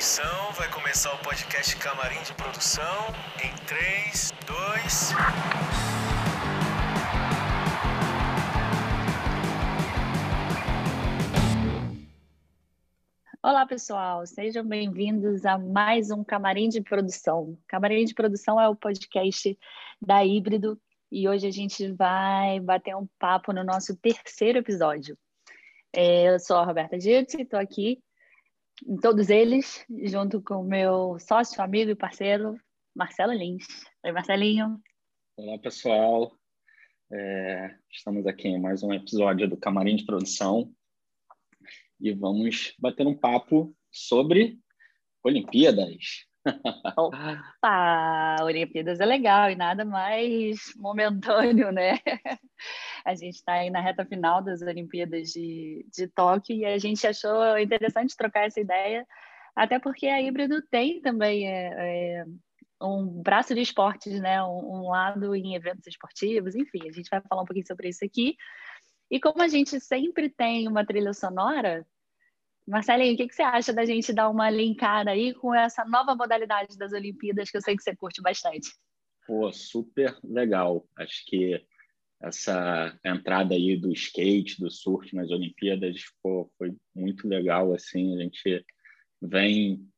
Atenção, vai começar o podcast Camarim de Produção em 3, 2. Olá, pessoal, sejam bem-vindos a mais um Camarim de Produção. Camarim de Produção é o podcast da Híbrido e hoje a gente vai bater um papo no nosso terceiro episódio. É, eu sou a Roberta Ditti, estou aqui em todos eles, junto com o meu sócio, amigo e parceiro, Marcelo Lins. Oi, Marcelinho. Olá, pessoal. É, estamos aqui em mais um episódio do Camarim de Produção e vamos bater um papo sobre Olimpíadas. Opa, Olimpíadas é legal e nada mais momentâneo, né? A gente está aí na reta final das Olimpíadas de, de Tóquio e a gente achou interessante trocar essa ideia, até porque a híbrido tem também é, é, um braço de esportes, né? Um, um lado em eventos esportivos, enfim, a gente vai falar um pouquinho sobre isso aqui. E como a gente sempre tem uma trilha sonora, Marcelinho, o que, que você acha da gente dar uma linkada aí com essa nova modalidade das Olimpíadas que eu sei que você curte bastante? Pô, super legal. Acho que essa entrada aí do skate, do surf nas Olimpíadas, pô, foi muito legal. Assim, a gente vem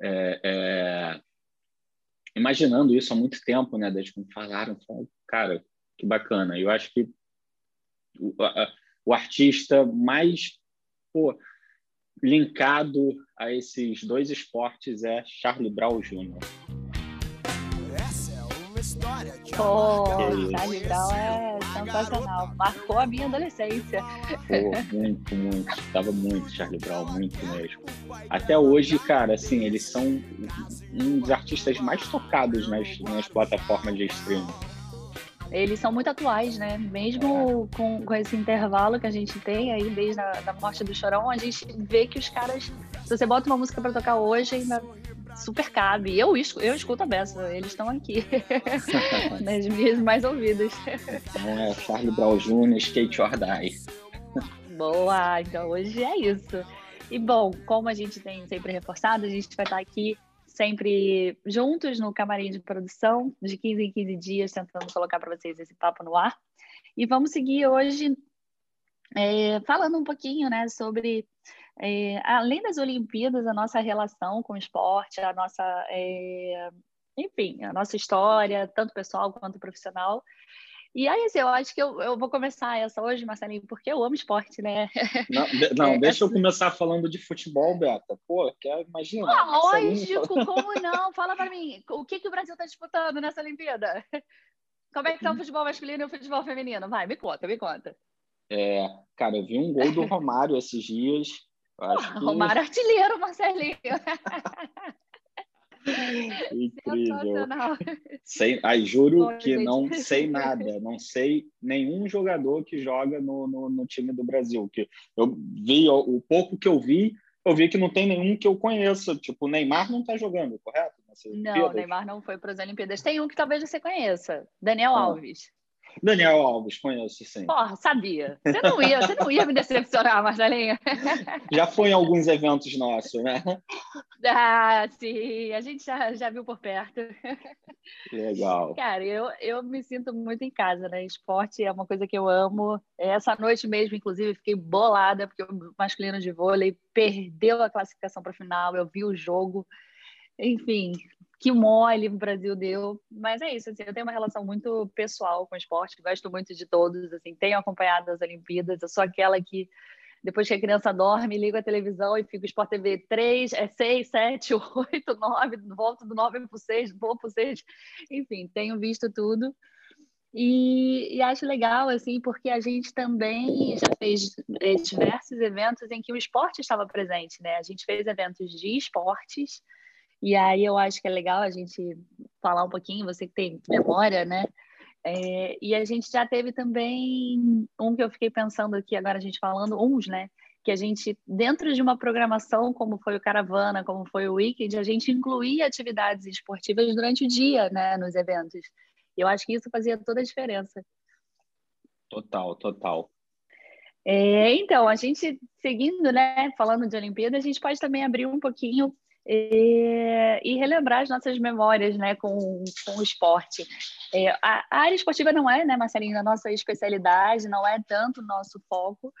é, é, imaginando isso há muito tempo, né? Desde que falaram, falaram, cara, que bacana. Eu acho que o, a, o artista mais pô, linkado a esses dois esportes é Charlie Brown Jr. Oh, Charlie Brown é sensacional. Marcou a minha adolescência. Pô, muito, muito. Estava muito Charlie Brown, muito mesmo. Até hoje, cara, assim, eles são um dos artistas mais tocados nas, nas plataformas de streaming eles são muito atuais, né? Mesmo é. com, com esse intervalo que a gente tem aí, desde a da morte do Chorão, a gente vê que os caras, se você bota uma música para tocar hoje, ainda super cabe. Eu, eu escuto a beça, eles estão aqui, nas minhas mais ouvidas. É, Charlie Brown Jr., Skate or Die. Boa, então hoje é isso. E bom, como a gente tem sempre reforçado, a gente vai estar aqui sempre juntos no camarim de produção, de 15 em 15 dias, tentando colocar para vocês esse papo no ar. E vamos seguir hoje é, falando um pouquinho né, sobre, é, além das Olimpíadas, a nossa relação com o esporte, a nossa, é, enfim, a nossa história, tanto pessoal quanto profissional. E aí, assim, eu acho que eu, eu vou começar essa hoje, Marcelinho, porque eu amo esporte, né? Não, de, não é, deixa eu começar falando de futebol, Beta. Pô, quer, imagina. Ah, lógico, como não? Fala para mim, o que, que o Brasil está disputando nessa Olimpíada? Como é que tá o futebol masculino e o futebol feminino? Vai, me conta, me conta. É, cara, eu vi um gol do Romário esses dias. Que... Romário artilheiro, Marcelinho. Incrível. Sei, aí, juro que não sei nada, não sei nenhum jogador que joga no, no, no, time do Brasil. Que eu vi o, pouco que eu vi, eu vi que não tem nenhum que eu conheça. Tipo, o Neymar não está jogando, correto? Não, o Neymar não foi para as Olimpíadas. Tem um que talvez você conheça, Daniel ah. Alves. Daniel Alves, conheço sim. Porra, sabia. Você não ia, você não ia me decepcionar, Marcelinha. Já foi em alguns eventos nossos, né? Ah, sim, a gente já, já viu por perto. Legal. Cara, eu, eu me sinto muito em casa, né? Esporte é uma coisa que eu amo. Essa noite mesmo, inclusive, fiquei bolada, porque o masculino de vôlei perdeu a classificação para o final, eu vi o jogo. Enfim, que mole o Brasil deu. Mas é isso, assim, eu tenho uma relação muito pessoal com o esporte, gosto muito de todos, assim, tenho acompanhado as Olimpíadas, eu sou aquela que depois que a criança dorme, ligo a televisão e fico Sport TV 3, é 6, 7, 8, 9, volto do 9 para o 6, vou para o 6, enfim, tenho visto tudo. E, e, acho legal, assim, porque a gente também já fez é, diversos eventos em que o esporte estava presente, né? A gente fez eventos de esportes, e aí eu acho que é legal a gente falar um pouquinho, você que tem memória, né? É, e a gente já teve também um que eu fiquei pensando aqui agora a gente falando, uns, né? Que a gente, dentro de uma programação como foi o Caravana, como foi o Weekend, a gente incluía atividades esportivas durante o dia, né? Nos eventos. E eu acho que isso fazia toda a diferença. Total, total. É, então, a gente seguindo, né? Falando de Olimpíada, a gente pode também abrir um pouquinho e, e, relembrar as nossas memórias né, com, com o esporte. É, a, a, área esportiva não é, né, Marcelinho, a nossa especialidade, não é tanto o nosso foco,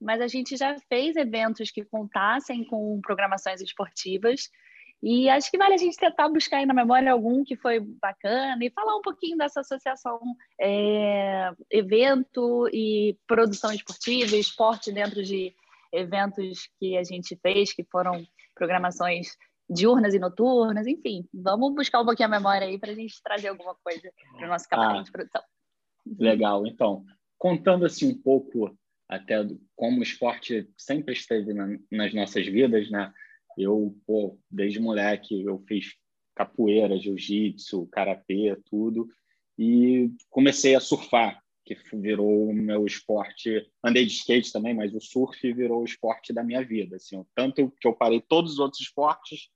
mas a gente já fez eventos que contassem com programações esportivas e acho que vale a gente tentar buscar aí na memória algum que foi bacana e falar um pouquinho dessa associação é, evento e produção esportiva, esporte dentro de eventos que a gente fez, que foram programações diurnas e noturnas, enfim, vamos buscar um pouquinho a memória aí para a gente trazer alguma coisa para o nosso camarim ah, de produção. Legal, então, contando assim um pouco até como o esporte sempre esteve na, nas nossas vidas, né? Eu, pô, desde moleque, eu fiz capoeira, jiu-jitsu, karatê, tudo, e comecei a surfar, que virou o meu esporte. Andei de skate também, mas o surf virou o esporte da minha vida. Assim, tanto que eu parei todos os outros esportes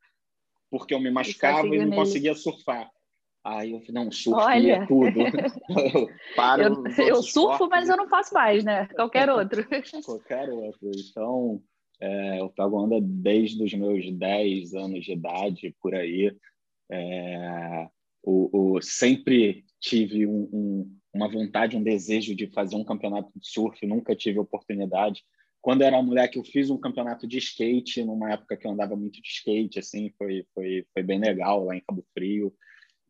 porque eu me machucava e não nele. conseguia surfar. Aí eu não, surf Olha. é tudo. eu, paro eu, eu surfo, mas eu não faço mais, né? Qualquer outro. Qualquer outro. Então, é, eu pego onda desde os meus 10 anos de idade, por aí. É, o, o, sempre tive um, um, uma vontade, um desejo de fazer um campeonato de surf, nunca tive oportunidade. Quando eu era moleque, eu fiz um campeonato de skate, numa época que eu andava muito de skate, assim, foi, foi, foi bem legal lá em Cabo Frio.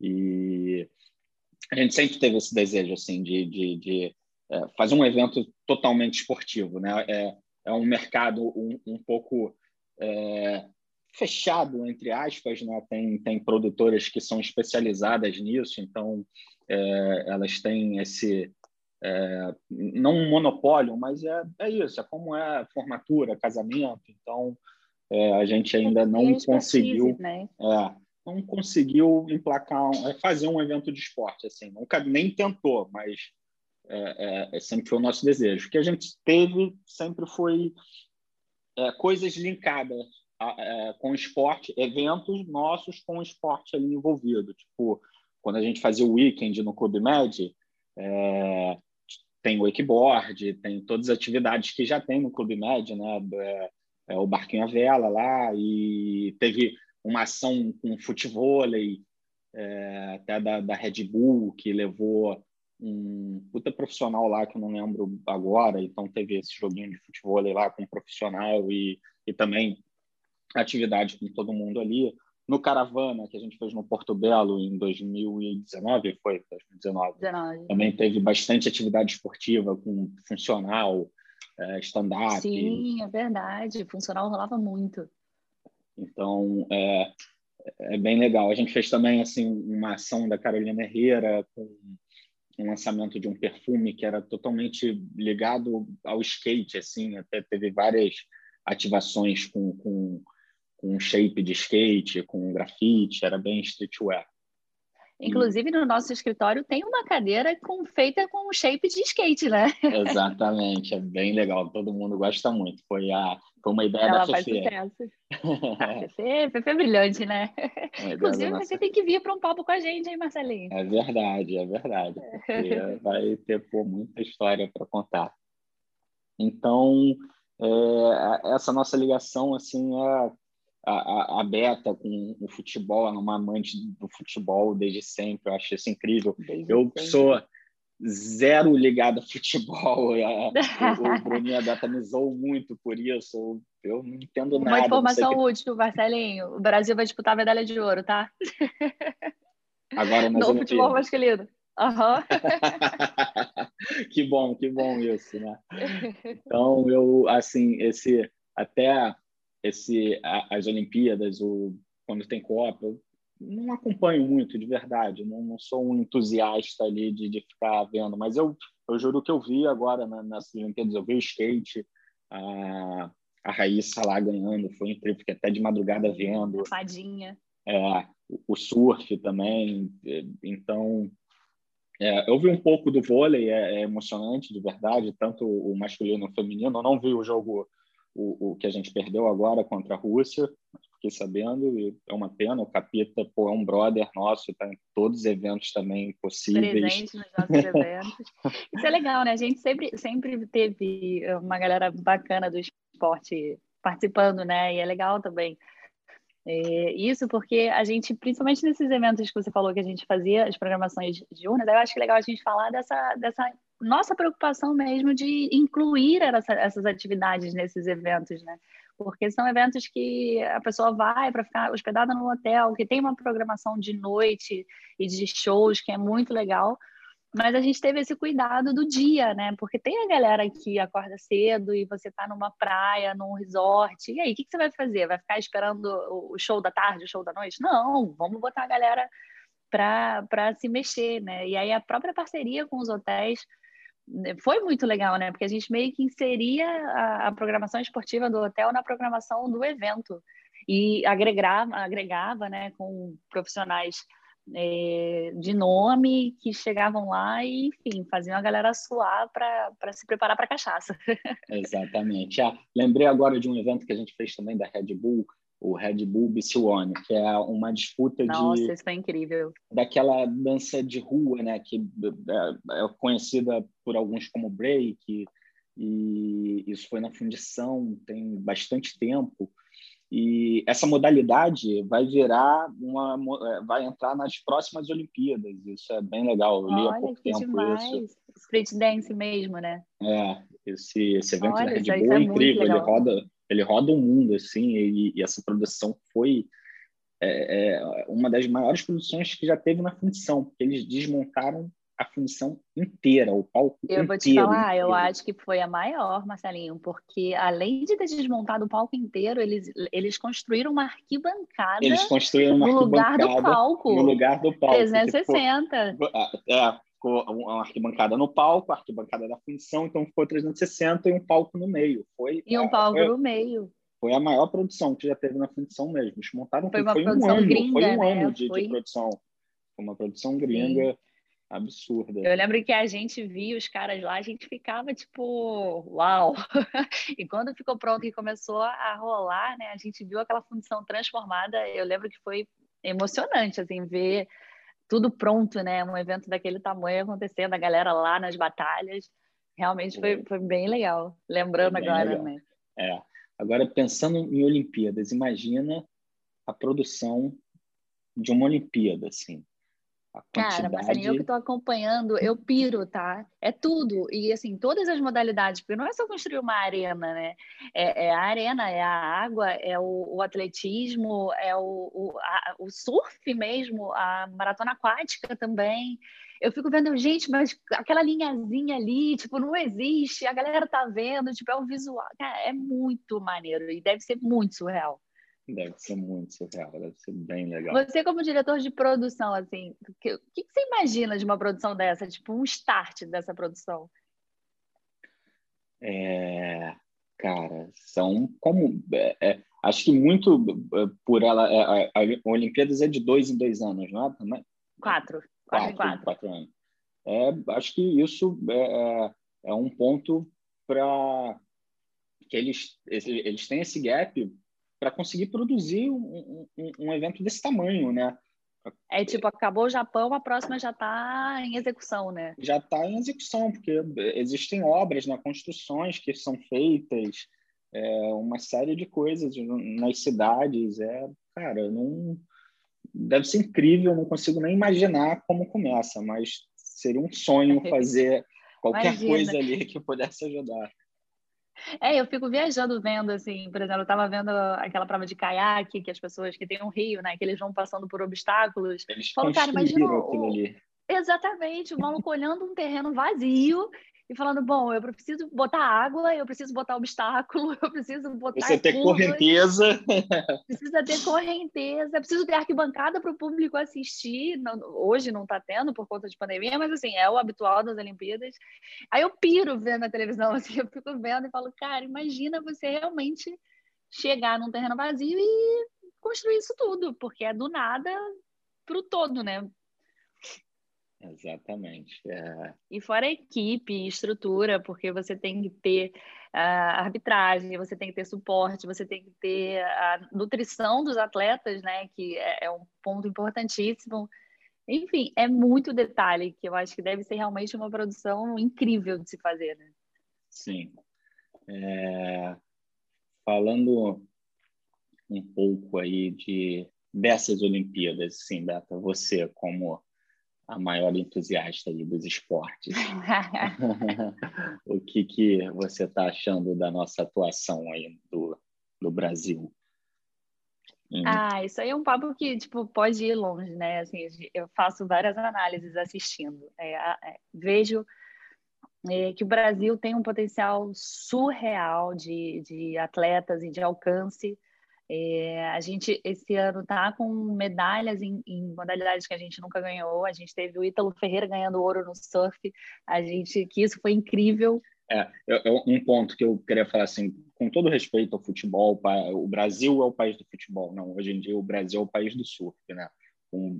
E a gente sempre teve esse desejo, assim, de, de, de é, fazer um evento totalmente esportivo, né? É, é um mercado um, um pouco é, fechado, entre aspas, né? Tem, tem produtoras que são especializadas nisso, então é, elas têm esse é, não um monopólio, mas é, é isso, é como é formatura, casamento, então é, a gente ainda não conseguiu né? é, não conseguiu emplacar é, fazer um evento de esporte assim, nunca nem tentou, mas é, é, sempre foi o nosso desejo. O que a gente teve sempre foi coisas linkadas a, com esporte, eventos nossos com esporte ali envolvido. Tipo, quando a gente fazia o weekend no Clube Med, é, tem wakeboard, tem todas as atividades que já tem no Clube Med, né? É, o Barquinho à Vela lá, e teve uma ação com futebol, até da, da Red Bull, que levou um puta profissional lá que eu não lembro agora, então teve esse joguinho de futebol lá com um profissional e, e também atividade com todo mundo ali. No Caravana, que a gente fez no Porto Belo em 2019, foi 2019, 19. também teve bastante atividade esportiva com funcional, é, stand-up. Sim, é verdade, funcional rolava muito. Então, é, é bem legal. A gente fez também assim uma ação da Carolina Herrera com um lançamento de um perfume que era totalmente ligado ao skate, assim, até teve várias ativações com, com, com shape de skate, com grafite, era bem streetwear. Inclusive, no nosso escritório tem uma cadeira com, feita com shape de skate, né? Exatamente, é bem legal, todo mundo gosta muito. Foi, a, foi uma ideia Ela da faz a Fefe, Fefe é brilhante, né? É Inclusive, você tem que vir para um papo com a gente, hein, Marcelinho? É verdade, é verdade. vai ter pô, muita história para contar. Então, é, essa nossa ligação assim é a, a, a Beta com o futebol, ela é uma amante do futebol desde sempre, eu acho isso incrível. Desde eu sempre. sou zero ligado a futebol, a, o, o Bruninho a Beta me zoam muito por isso, eu, eu não entendo nada. Uma informação que... útil, Marcelinho, o Brasil vai disputar a medalha de ouro, tá? Agora no futebol masculino. Uhum. que bom, que bom isso, né? Então, eu, assim, esse até esse as Olimpíadas, o quando tem Copa, eu não acompanho muito de verdade, não, não sou um entusiasta ali de, de ficar vendo, mas eu, eu juro que eu vi agora na, nas Olimpíadas, eu vi o skate, a, a Raíssa lá ganhando, foi incrível, fiquei até de madrugada vendo. Fadinha. É, o surf também, então é, eu vi um pouco do vôlei, é, é, emocionante de verdade, tanto o masculino e o feminino. Eu não vi o jogo o, o que a gente perdeu agora contra a Rússia, fiquei sabendo, e é uma pena. O Capita pô, é um brother nosso, está em todos os eventos também possíveis. Presente nos nossos eventos. Isso é legal, né? A gente sempre, sempre teve uma galera bacana do esporte participando, né? E é legal também É, isso porque a gente, principalmente nesses eventos que você falou que a gente fazia, as programações diurnas, eu acho que é legal a gente falar dessa, dessa nossa preocupação mesmo de incluir essa, essas atividades nesses eventos, né? Porque são eventos que a pessoa vai para ficar hospedada no hotel, que tem uma programação de noite e de shows que é muito legal, mas a gente teve esse cuidado do dia, né? Porque tem a galera que acorda cedo e você está numa praia, num resort. E aí, o que, que, você vai fazer? Vai ficar esperando o show da tarde, o show da noite? Não, vamos botar a galera para se mexer, né? E aí a própria parceria com os hotéis foi muito legal, né? Porque a gente meio que inseria a, a programação esportiva do hotel na programação do evento e agregava, agregava né, com profissionais é, de nome que chegavam lá e, enfim, faziam a galera suar para se preparar para cachaça. Exatamente. Ah, lembrei agora de um evento que a gente fez também da Red Bull, o Red Bull BC One, que é uma disputa Nossa, de... Nossa, isso foi incrível. Daquela dança de rua, né, que é, é conhecida por alguns como break, e isso foi na fundição, tem bastante tempo, e essa modalidade vai virar uma, é, vai entrar nas próximas Olimpíadas. Isso é bem legal. Eu li Olha, há pouco tempo demais. isso. Street dance mesmo, né? É, esse, esse evento Olha, da Red Bull é, é incrível. Ele roda, ele roda o mundo assim. E, e essa produção foi é, é, uma das maiores produções que já teve na fundição, porque eles desmontaram a função inteira, o palco eu inteiro. Eu vou te falar, inteiro. eu acho que foi a maior, Marcelinho, porque além de ter desmontado o palco inteiro, eles, eles construíram uma arquibancada eles construíram uma no lugar do palco. No lugar do palco. 360. Ficou, é, ficou uma arquibancada no palco, a arquibancada da função, então ficou 360 e um palco no meio. Foi, e um é, palco foi, no meio. Foi a maior produção que já teve na função mesmo. Eles montaram foi, uma foi produção um ano, gringa, foi um né? ano de, foi... de produção. Foi uma produção gringa. Sim absurda. Eu lembro que a gente via os caras lá, a gente ficava tipo, uau! e quando ficou pronto e começou a rolar, né, a gente viu aquela função transformada. Eu lembro que foi emocionante, assim, ver tudo pronto, né? Um evento daquele tamanho acontecendo, a galera lá nas batalhas. Realmente foi, foi bem legal. Lembrando bem agora, legal. né? É. Agora, pensando em Olimpíadas, imagina a produção de uma Olimpíada, assim. Cara, Marcelinho, eu que estou acompanhando, eu piro, tá? É tudo. E, assim, todas as modalidades, porque não é só construir uma arena, né? É, é a arena, é a água, é o, o atletismo, é o, o, a, o surf mesmo, a maratona aquática também. Eu fico vendo, gente, mas aquela linhazinha ali, tipo, não existe, a galera tá vendo, tipo, é o visual. Cara, é muito maneiro e deve ser muito surreal. Deve ser muito surreal, deve ser bem legal. Você, como diretor de produção, assim, o que, que, você imagina de uma produção dessa? Tipo, um start dessa produção? É, cara, são como. É, é, acho que muito é, por ela. É, a, a, Olimpíadas é de dois em dois anos, não é? Quatro. Quatro, quatro. quatro anos. É, acho que isso é, é um ponto para que eles, eles têm esse gap para conseguir produzir um, um, um, evento desse tamanho, né? É tipo, acabou o Japão, a próxima já está em execução, né? Já está em execução, porque existem obras, né, construções que são feitas, é, uma série de coisas nas cidades. É, cara, não deve ser incrível, não consigo nem imaginar como começa, mas seria um sonho fazer qualquer Imagina. coisa ali que pudesse ajudar. É, eu fico viajando vendo, assim, por exemplo, eu estava vendo aquela prova de caiaque, que as pessoas que têm um rio, né, que eles vão passando por obstáculos. Eles Falo, cara, imagina. Exatamente, o maluco olhando um terreno vazio e falando, bom, eu preciso botar água, eu preciso botar obstáculo, eu preciso botar. Precisa ter correnteza. Precisa ter correnteza, preciso ter arquibancada para o público assistir. Não, hoje não está tendo por conta de pandemia, mas assim, é o habitual das Olimpíadas. Aí eu piro vendo a televisão, assim, eu fico vendo e falo, cara, imagina você realmente chegar num terreno vazio e construir isso tudo, porque é do nada para o todo, né? Exatamente. É... E fora equipe, estrutura, porque você tem que ter a arbitragem, você tem que ter suporte, você tem que ter a nutrição dos atletas, né? Que é, é um ponto importantíssimo. Enfim, é muito detalhe que eu acho que deve ser realmente uma produção incrível de se fazer, né? Sim. É... Falando um pouco aí de dessas Olimpíadas, sim, Beta, você como a maior entusiasta aí dos esportes. o que, que você está achando da nossa atuação aí do, do Brasil? Hum. Ah, isso aí é um papo que tipo pode ir longe, né? Assim, eu faço várias análises assistindo. É, é, vejo é, que o Brasil tem um potencial surreal de, de atletas e de alcance. É, a gente esse ano tá com medalhas em, em, modalidades que a gente nunca ganhou. A gente teve o Ítalo Ferreira ganhando ouro no surf. A gente que isso foi incrível. É, é, um ponto que eu queria falar assim, com todo respeito ao futebol, o Brasil é o país do futebol, não. Hoje em dia o Brasil é o país do surf, né?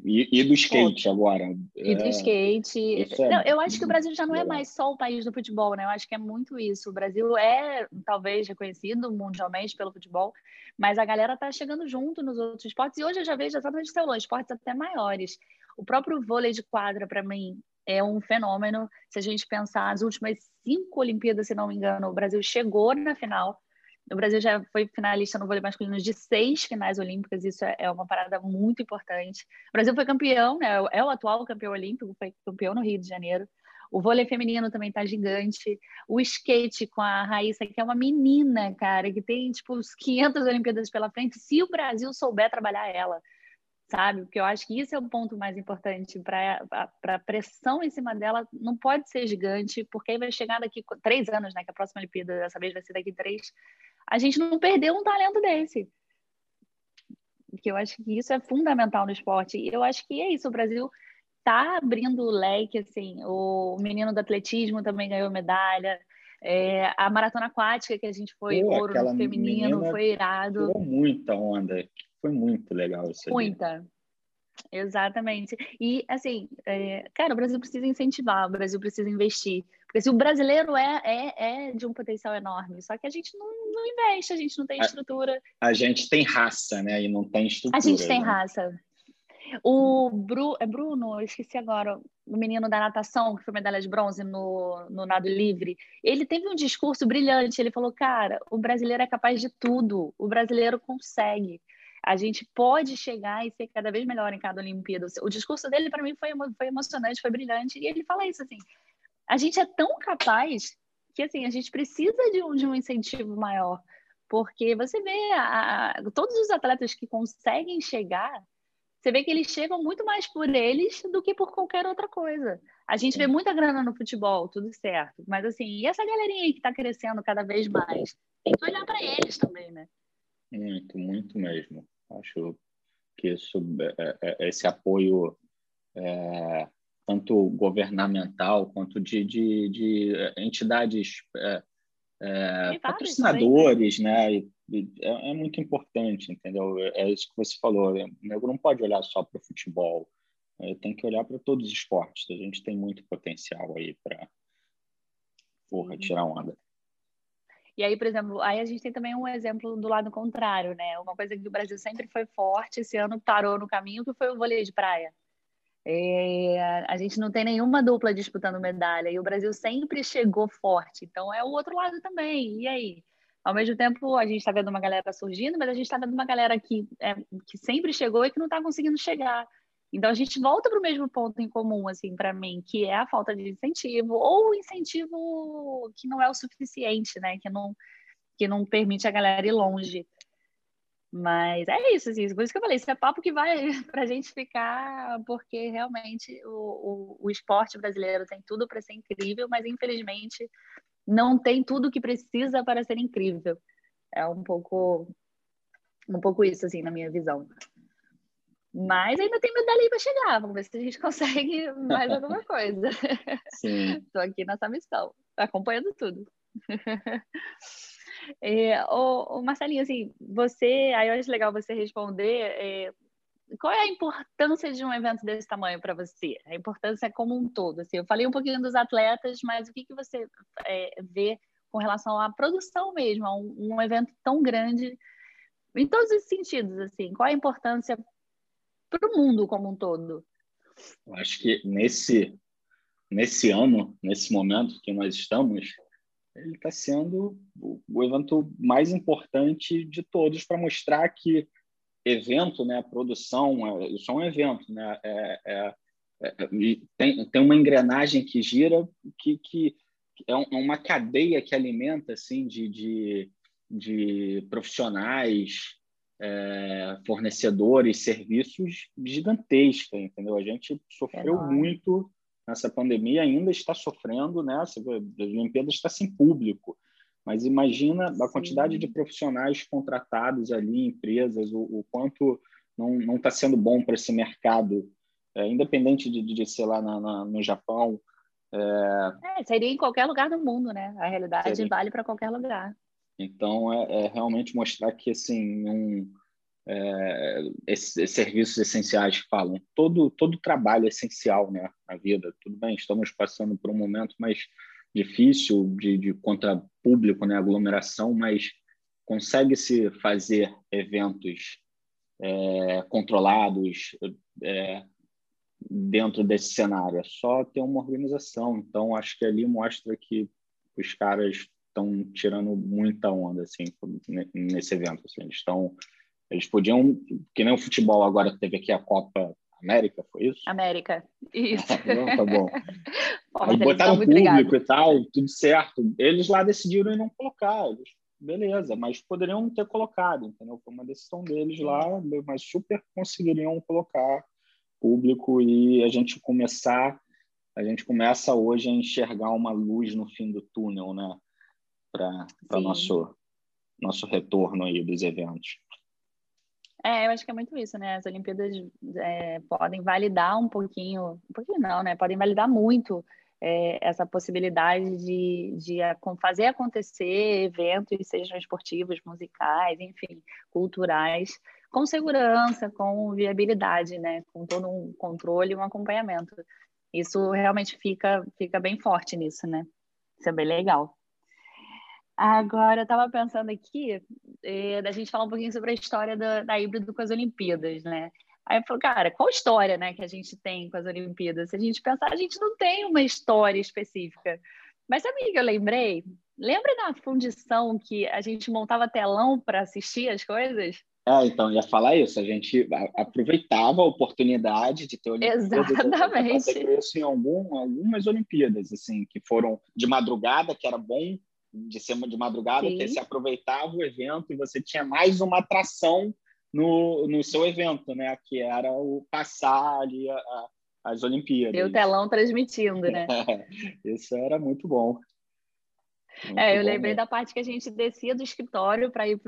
E, e, do skate agora. E do é, skate. É, não, eu acho que o Brasil já não é mais só o país do futebol, né? Eu acho que é muito isso. O Brasil é talvez reconhecido mundialmente pelo futebol, mas a galera tá chegando junto nos outros esportes. E hoje eu já vejo exatamente o esportes até maiores. O próprio vôlei de quadra, para mim, é um fenômeno. Se a gente pensar as últimas cinco Olimpíadas, se não me engano, o Brasil chegou na final. O Brasil já foi finalista no vôlei masculino de seis finais olímpicas, isso é, é uma parada muito importante. O Brasil foi campeão, né? É o atual campeão olímpico, foi campeão no Rio de Janeiro. O vôlei feminino também tá gigante. O skate com a Raíssa, que é uma menina, cara, que tem tipo uns 500 Olimpíadas pela frente, se o Brasil souber trabalhar ela, sabe? Porque eu acho que isso é o ponto mais importante para a pressão em cima dela não pode ser gigante, porque aí vai chegar daqui três anos, né? Que a próxima Olimpíada dessa vez vai ser daqui três a gente não perdeu um talento desse. Que eu acho que isso é fundamental no esporte. E eu acho que é isso, o Brasil está abrindo o leque, assim, o menino do atletismo também ganhou medalha, é, a maratona aquática que a gente foi Pô, ouro no feminino, foi irado. Tirou muita onda, foi muito legal isso. Muita. Exatamente. E, assim, é, cara, o Brasil precisa incentivar, o Brasil precisa investir. Porque se o brasileiro é, é, é de um potencial enorme, só que a gente não, não investe, a gente não tem estrutura. A, a, gente tem raça, né? E não tem estrutura. A gente tem né? raça. O Bru, é Bruno, eu esqueci agora, o menino da natação, que foi medalha de bronze no, no nado livre, ele teve um discurso brilhante. Ele falou: Cara, o brasileiro é capaz de tudo, o brasileiro consegue a gente pode chegar e ser cada vez melhor em cada Olimpíada. O discurso dele, para mim, foi, foi emocionante, foi brilhante, e ele fala isso assim: a gente é tão capaz que assim a gente precisa de um, de um incentivo maior, porque você vê a, a, todos os atletas que conseguem chegar, você vê que eles chegam muito mais por eles do que por qualquer outra coisa. A gente vê muita grana no futebol, tudo certo, mas assim, e essa galerinha aí que está crescendo cada vez mais, tem que olhar para eles também, né? Muito, muito mesmo. Acho que isso, é, é, é, esse apoio é, tanto governamental quanto de, de, de entidades é, é, patrocinadores, né? É, muito importante, entendeu? É isso que você falou. O nego não pode olhar só para o futebol, tem que olhar para todos os esportes. A gente tem muito potencial aí para porra, tirar onda. E aí, por exemplo, aí a gente tem também um exemplo do lado contrário, né? Uma coisa que o Brasil sempre foi forte, esse ano parou no caminho, que foi o vôlei de praia. É, a gente não tem nenhuma dupla disputando medalha e o Brasil sempre chegou forte. Então é o outro lado também. E aí? Ao mesmo tempo, a gente está vendo uma galera surgindo, mas a gente está vendo uma galera que, é, que sempre chegou e que não está conseguindo chegar. Então a gente volta para o mesmo ponto em comum, assim, para mim, que é a falta de incentivo ou incentivo que não é o suficiente, né? Que não que não permite a galera ir longe. Mas é isso, assim, por isso que eu falei, isso é papo que vai para a gente ficar, porque realmente o, o, o esporte brasileiro tem tudo para ser incrível, mas infelizmente não tem tudo que precisa para ser incrível. É um pouco um pouco isso, assim, na minha visão. Mas ainda tem medalha aí para chegar. Vamos ver se a gente consegue mais alguma coisa. Estou aqui nessa missão, acompanhando tudo. é, o, o Marcelinho, assim, você, aí eu acho legal você responder. É, qual é a importância de um evento desse tamanho para você? A importância como um todo. Assim, eu falei um pouquinho dos atletas, mas o que, que você é, vê com relação à produção mesmo, a um, um evento tão grande, em todos os sentidos, assim, qual a importância para o mundo como um todo? Acho que nesse, nesse ano, nesse momento que nós estamos, ele está sendo o, evento mais importante de todos para mostrar que evento, né, produção, é, isso é um evento, né, é, é, é, tem, tem uma engrenagem que gira que, que é, é uma cadeia que alimenta assim de, de, de profissionais, é, fornecedores, serviços gigantesca, entendeu? A gente sofreu muito nessa pandemia, ainda está sofrendo, né? As Olimpíadas está sem público, mas imagina a quantidade Sim. de profissionais contratados ali, empresas, o, o quanto não está sendo bom para esse mercado, é, independente de, de ser lá na, na, no Japão. É... é... seria em qualquer lugar do mundo, né? A realidade seria. vale para qualquer lugar. Então, é, é, realmente mostrar que, assim, um, é, esses, serviços essenciais que falam, todo, todo trabalho é essencial né, na vida. Tudo bem, estamos passando por um momento mais difícil de, de contra público, né, aglomeração, mas consegue-se fazer eventos é, controlados é, dentro desse cenário. É só ter uma organização. Então, acho que ali mostra que os caras estão tirando muita onda assim nesse evento. Assim. Eles estão, eles podiam, que nem o futebol agora teve aqui a Copa América, foi isso? América, isso. tá bom. Pô, Aí botaram público ligado. e tal, tudo certo. Eles lá decidiram não colocar, eles, beleza, mas poderiam ter colocado, entendeu? Foi uma decisão deles lá, mas super conseguiriam colocar público e a gente começar, a gente começa hoje a enxergar uma luz no fim do túnel, né? Para nosso nosso retorno aí dos eventos. É, eu acho que é muito isso, né? As Olimpíadas é, podem validar um pouquinho, um pouquinho não, né? Podem validar muito é, essa possibilidade de, de fazer acontecer eventos, sejam esportivos, musicais, enfim, culturais, com segurança, com viabilidade, né? Com todo um controle e um acompanhamento. Isso realmente fica, fica bem forte nisso, né? Isso é bem legal. Agora, eu estava pensando aqui, é, da gente falar um pouquinho sobre a história da, da híbrido com as Olimpíadas, né? Aí eu falo, cara, qual história né, que a gente tem com as Olimpíadas? Se a gente pensar, a gente não tem uma história específica. Mas sabe o que eu lembrei? Lembra da fundição que a gente montava telão para assistir as coisas? É, então, ia falar isso. A gente aproveitava a oportunidade de ter Olimpíadas. Exatamente. Isso em algum, algumas Olimpíadas, assim, que foram de madrugada, que era bom de ser de madrugada, Sim. que se aproveitava o evento e você tinha mais uma atração no, no seu evento, né? Que era o passar ali a, a, as Olimpíadas. E o telão transmitindo, né? Isso era muito bom. Muito é, eu lembrei da parte que a gente descia do escritório para ir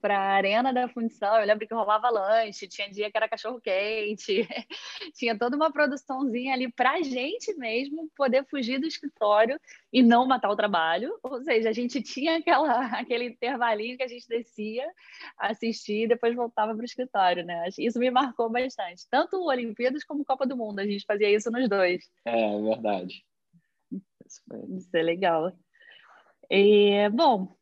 para a arena da fundição. Eu lembro que rolava lanche, tinha dia que era cachorro quente, tinha toda uma produçãozinha ali para a gente mesmo poder fugir do escritório e não matar o trabalho. Ou seja, a gente tinha aquela, aquele intervalinho que a gente descia, assistia e depois voltava para o escritório, né? Isso me marcou bastante. Tanto Olimpíadas como Copa do Mundo, a gente fazia isso nos dois. É, verdade. Isso é legal. E, bom,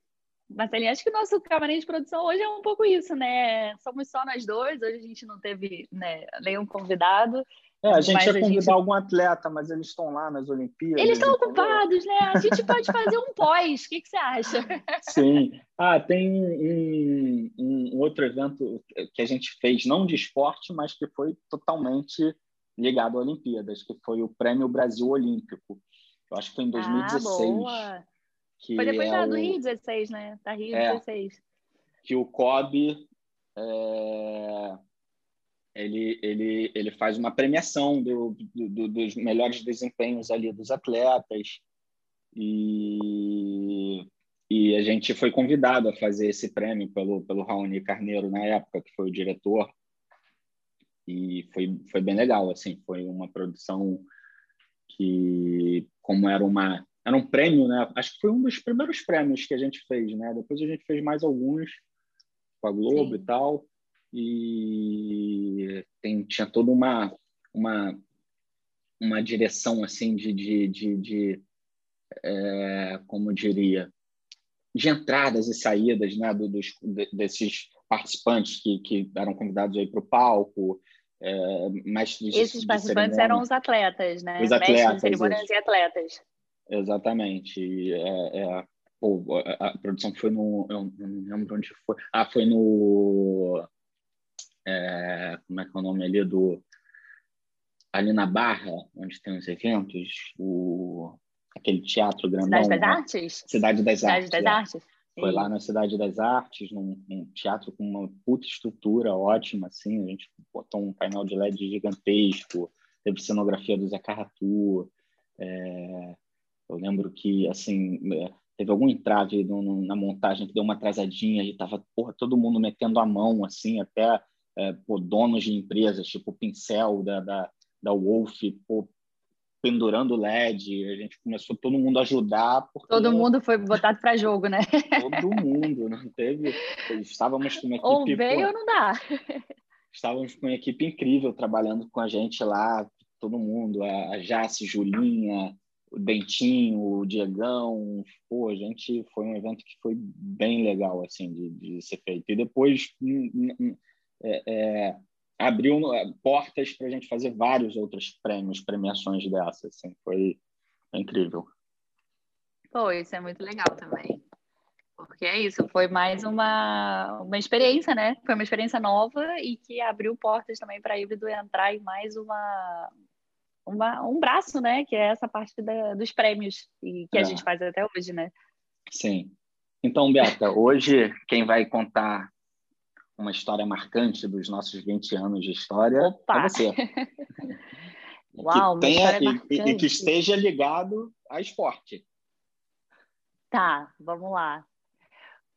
Marcelinha, acho que o nosso camarim de produção hoje é um pouco isso, né? Somos só nós dois, hoje a gente não teve né, nenhum convidado. É, a gente ia convidar gente... algum atleta, mas eles estão lá nas Olimpíadas. Eles estão ocupados, né? A gente pode fazer um pós. O que, que, você acha? Sim. Ah, tem um, um, outro evento que a gente fez, não de esporte, mas que foi totalmente ligado a Olimpíadas, que foi o Prêmio Brasil Olímpico. Eu acho que foi em 2016. Ah, boa. Que Foi depois é da, o... do Rio 16, né? Da Rio é, 16. Que o COB é, ele, ele, ele faz uma premiação do, do, dos melhores desempenhos ali dos atletas. E, e a gente foi convidado a fazer esse prêmio pelo, pelo Raoni Carneiro na época, que foi o diretor. E foi, foi bem legal, assim, foi uma produção que, como era uma era um prêmio, né? Acho que foi um dos primeiros prêmios que a gente fez, né? Depois a gente fez mais alguns com a Globo Sim. e tal. E tem, tinha toda uma, uma, uma direção assim de, de, de, de é, como diria, de entradas e saídas né, do, dos, desses participantes que, que eram convidados aí para o palco, é, mestres Esses participantes eram os atletas, né? Os atletas. Mestres cerimônias e atletas. Exatamente. É, é, pô, a, a, produção foi no. Eu não lembro onde foi. Ah, foi no. É, como é que é o nome ali do. Ali na Barra, onde tem os eventos, o, aquele teatro grandão. Cidade das né? Artes? Cidade das Cidade Artes. das é. Artes. Foi lá na Cidade das Artes, num, num, teatro com uma puta estrutura ótima, assim. A gente botou um painel de LED gigantesco, teve cenografia do Zé Carratu. É, eu lembro que, assim, é, teve algum entrave no, no, na montagem que deu uma atrasadinha e tava, porra, todo mundo metendo a mão, assim, até é, pô, donos de empresas, tipo o Pincel da, da, da Wolf, pô, pendurando LED, a gente começou todo mundo a ajudar. Porque... Todo mundo foi botado para jogo, né? Todo mundo, não teve. Estávamos com uma equipe. Ou veio ou não dá. Estávamos com uma equipe incrível trabalhando com a gente lá, todo mundo, a Jace, Julinha, o Dentinho, o Diegão, pô, a gente foi um evento que foi bem legal assim de, de ser feito. E depois é, é, abriu é, portas para a gente fazer vários outros prêmios, premiações dessas. Assim, foi, incrível. Pô, isso é muito legal também. Porque é isso, foi mais uma, uma experiência, né? Foi uma experiência nova e que abriu portas também para a híbrido entrar em mais uma, uma, um braço, né? Que é essa parte da, dos prêmios e que é. a gente faz até hoje, né? Sim. Então, Beata, hoje quem vai contar uma história marcante dos nossos 20 anos de história Opa! é você. Uau, que tenha, e, e, que esteja ligado a esporte. Tá, vamos lá.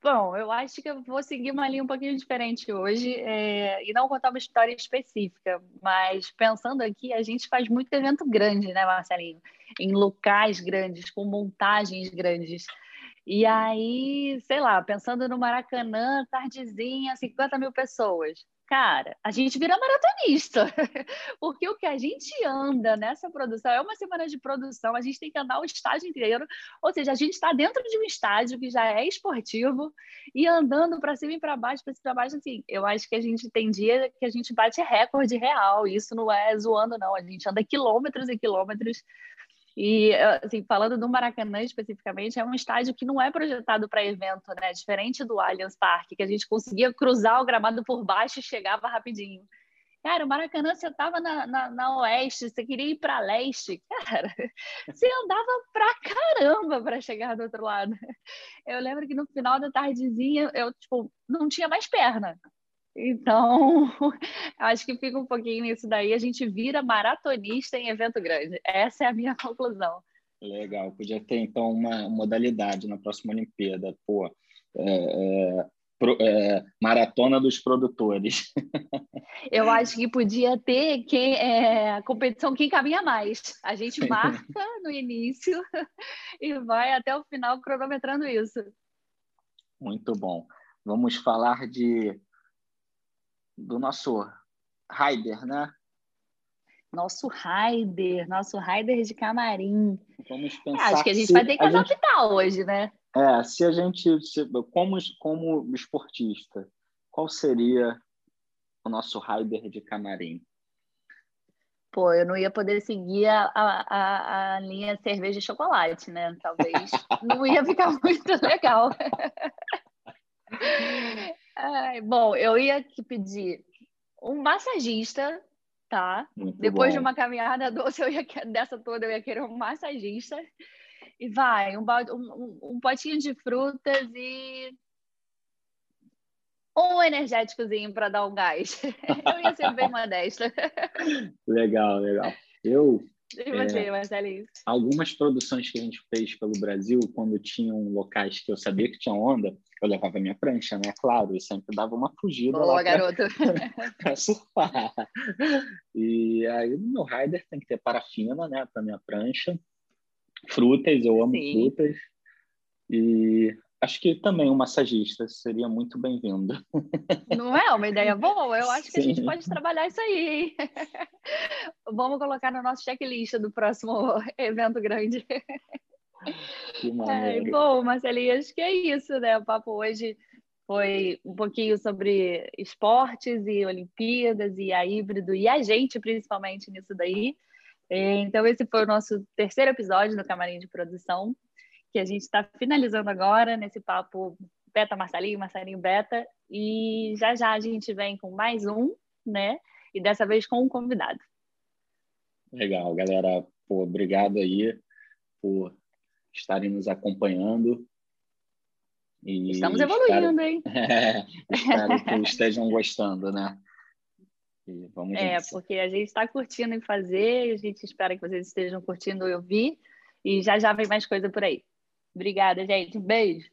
Bom, eu acho que eu vou seguir uma linha um pouquinho diferente hoje é, e não contar uma história específica, mas pensando aqui, a gente faz muito evento grande, né, Marcelinho? Em locais grandes, com montagens grandes. E aí, sei lá, pensando no Maracanã, tardezinha, 50 mil pessoas. Cara, a gente vira maratonista, porque o que a gente anda nessa produção é uma semana de produção, a gente tem que andar o estádio inteiro, ou seja, a gente está dentro de um estádio que já é esportivo e andando para cima e para baixo, para cima e para baixo, assim, eu acho que a gente tem dia que a gente bate recorde real, isso não é zoando, não, a gente anda quilômetros e quilômetros e, assim, falando do Maracanã especificamente, é um estádio que não é projetado para evento, né? Diferente do Allianz Parque, que a gente conseguia cruzar o gramado por baixo e chegava rapidinho. Cara, o Maracanã, você estava na, na, na, oeste, você queria ir para leste, cara, você andava pra caramba para chegar do outro lado. Eu lembro que no final da tardezinha, eu, tipo, não tinha mais perna. Então, acho que fica um pouquinho nisso daí. A gente vira maratonista em evento grande. Essa é a minha conclusão. Legal. Podia ter, então, uma modalidade na próxima Olimpíada. Pô, é, é, pro, é, maratona dos produtores. Eu acho que podia ter quem, é, a competição quem caminha mais. A gente marca no início e vai até o final cronometrando isso. Muito bom. Vamos falar de do nosso Raider, né? Nosso Raider, nosso Raider de camarim. Vamos pensar. É, acho que a gente vai ter que adaptar gente... hoje, né? É, se a gente, se, como, como esportista, qual seria o nosso Raider de camarim? Pô, eu não ia poder seguir a, a, a linha cerveja e chocolate, né? Talvez não ia ficar muito legal. Ai, bom, eu ia te pedir um massagista, tá? Muito Depois bom. de uma caminhada doce, eu ia, dessa toda, eu ia querer um massagista. E vai, um, um, um potinho de frutas e um energéticozinho para dar um gás. eu ia ser bem modesta. legal, legal. Eu e você, é, Marcelinho? Algumas produções que a gente fez pelo Brasil, quando tinham locais que eu sabia que tinham onda, eu levava minha prancha, né? Claro, e sempre dava uma fugida Boa, lá garoto. para surfar. E aí no meu rider tem que ter parafina, né? Para minha prancha. Frutas, eu amo Sim. frutas. E acho que também um massagista seria muito bem-vindo. Não é uma ideia boa? Eu acho que Sim. a gente pode trabalhar isso aí. Vamos colocar no nosso checklist do próximo evento grande. É, bom, Marcelinho, acho que é isso, né? O papo hoje foi um pouquinho sobre esportes e Olimpíadas e a híbrido e a gente, principalmente, nisso daí. Então, esse foi o nosso terceiro episódio do Camarim de Produção, que a gente está finalizando agora nesse papo Beta Marcelinho, Marcelinho Beta, e já já a gente vem com mais um, né? E dessa vez com um convidado. Legal, galera. Pô, obrigado aí por estarem nos acompanhando. E Estamos evoluindo, espero... hein? É, espero que estejam gostando, né? é, porque a gente está curtindo em fazer, a gente espera que vocês estejam curtindo ouvir, e já já vem mais coisa por aí. Obrigada, gente. Um beijo.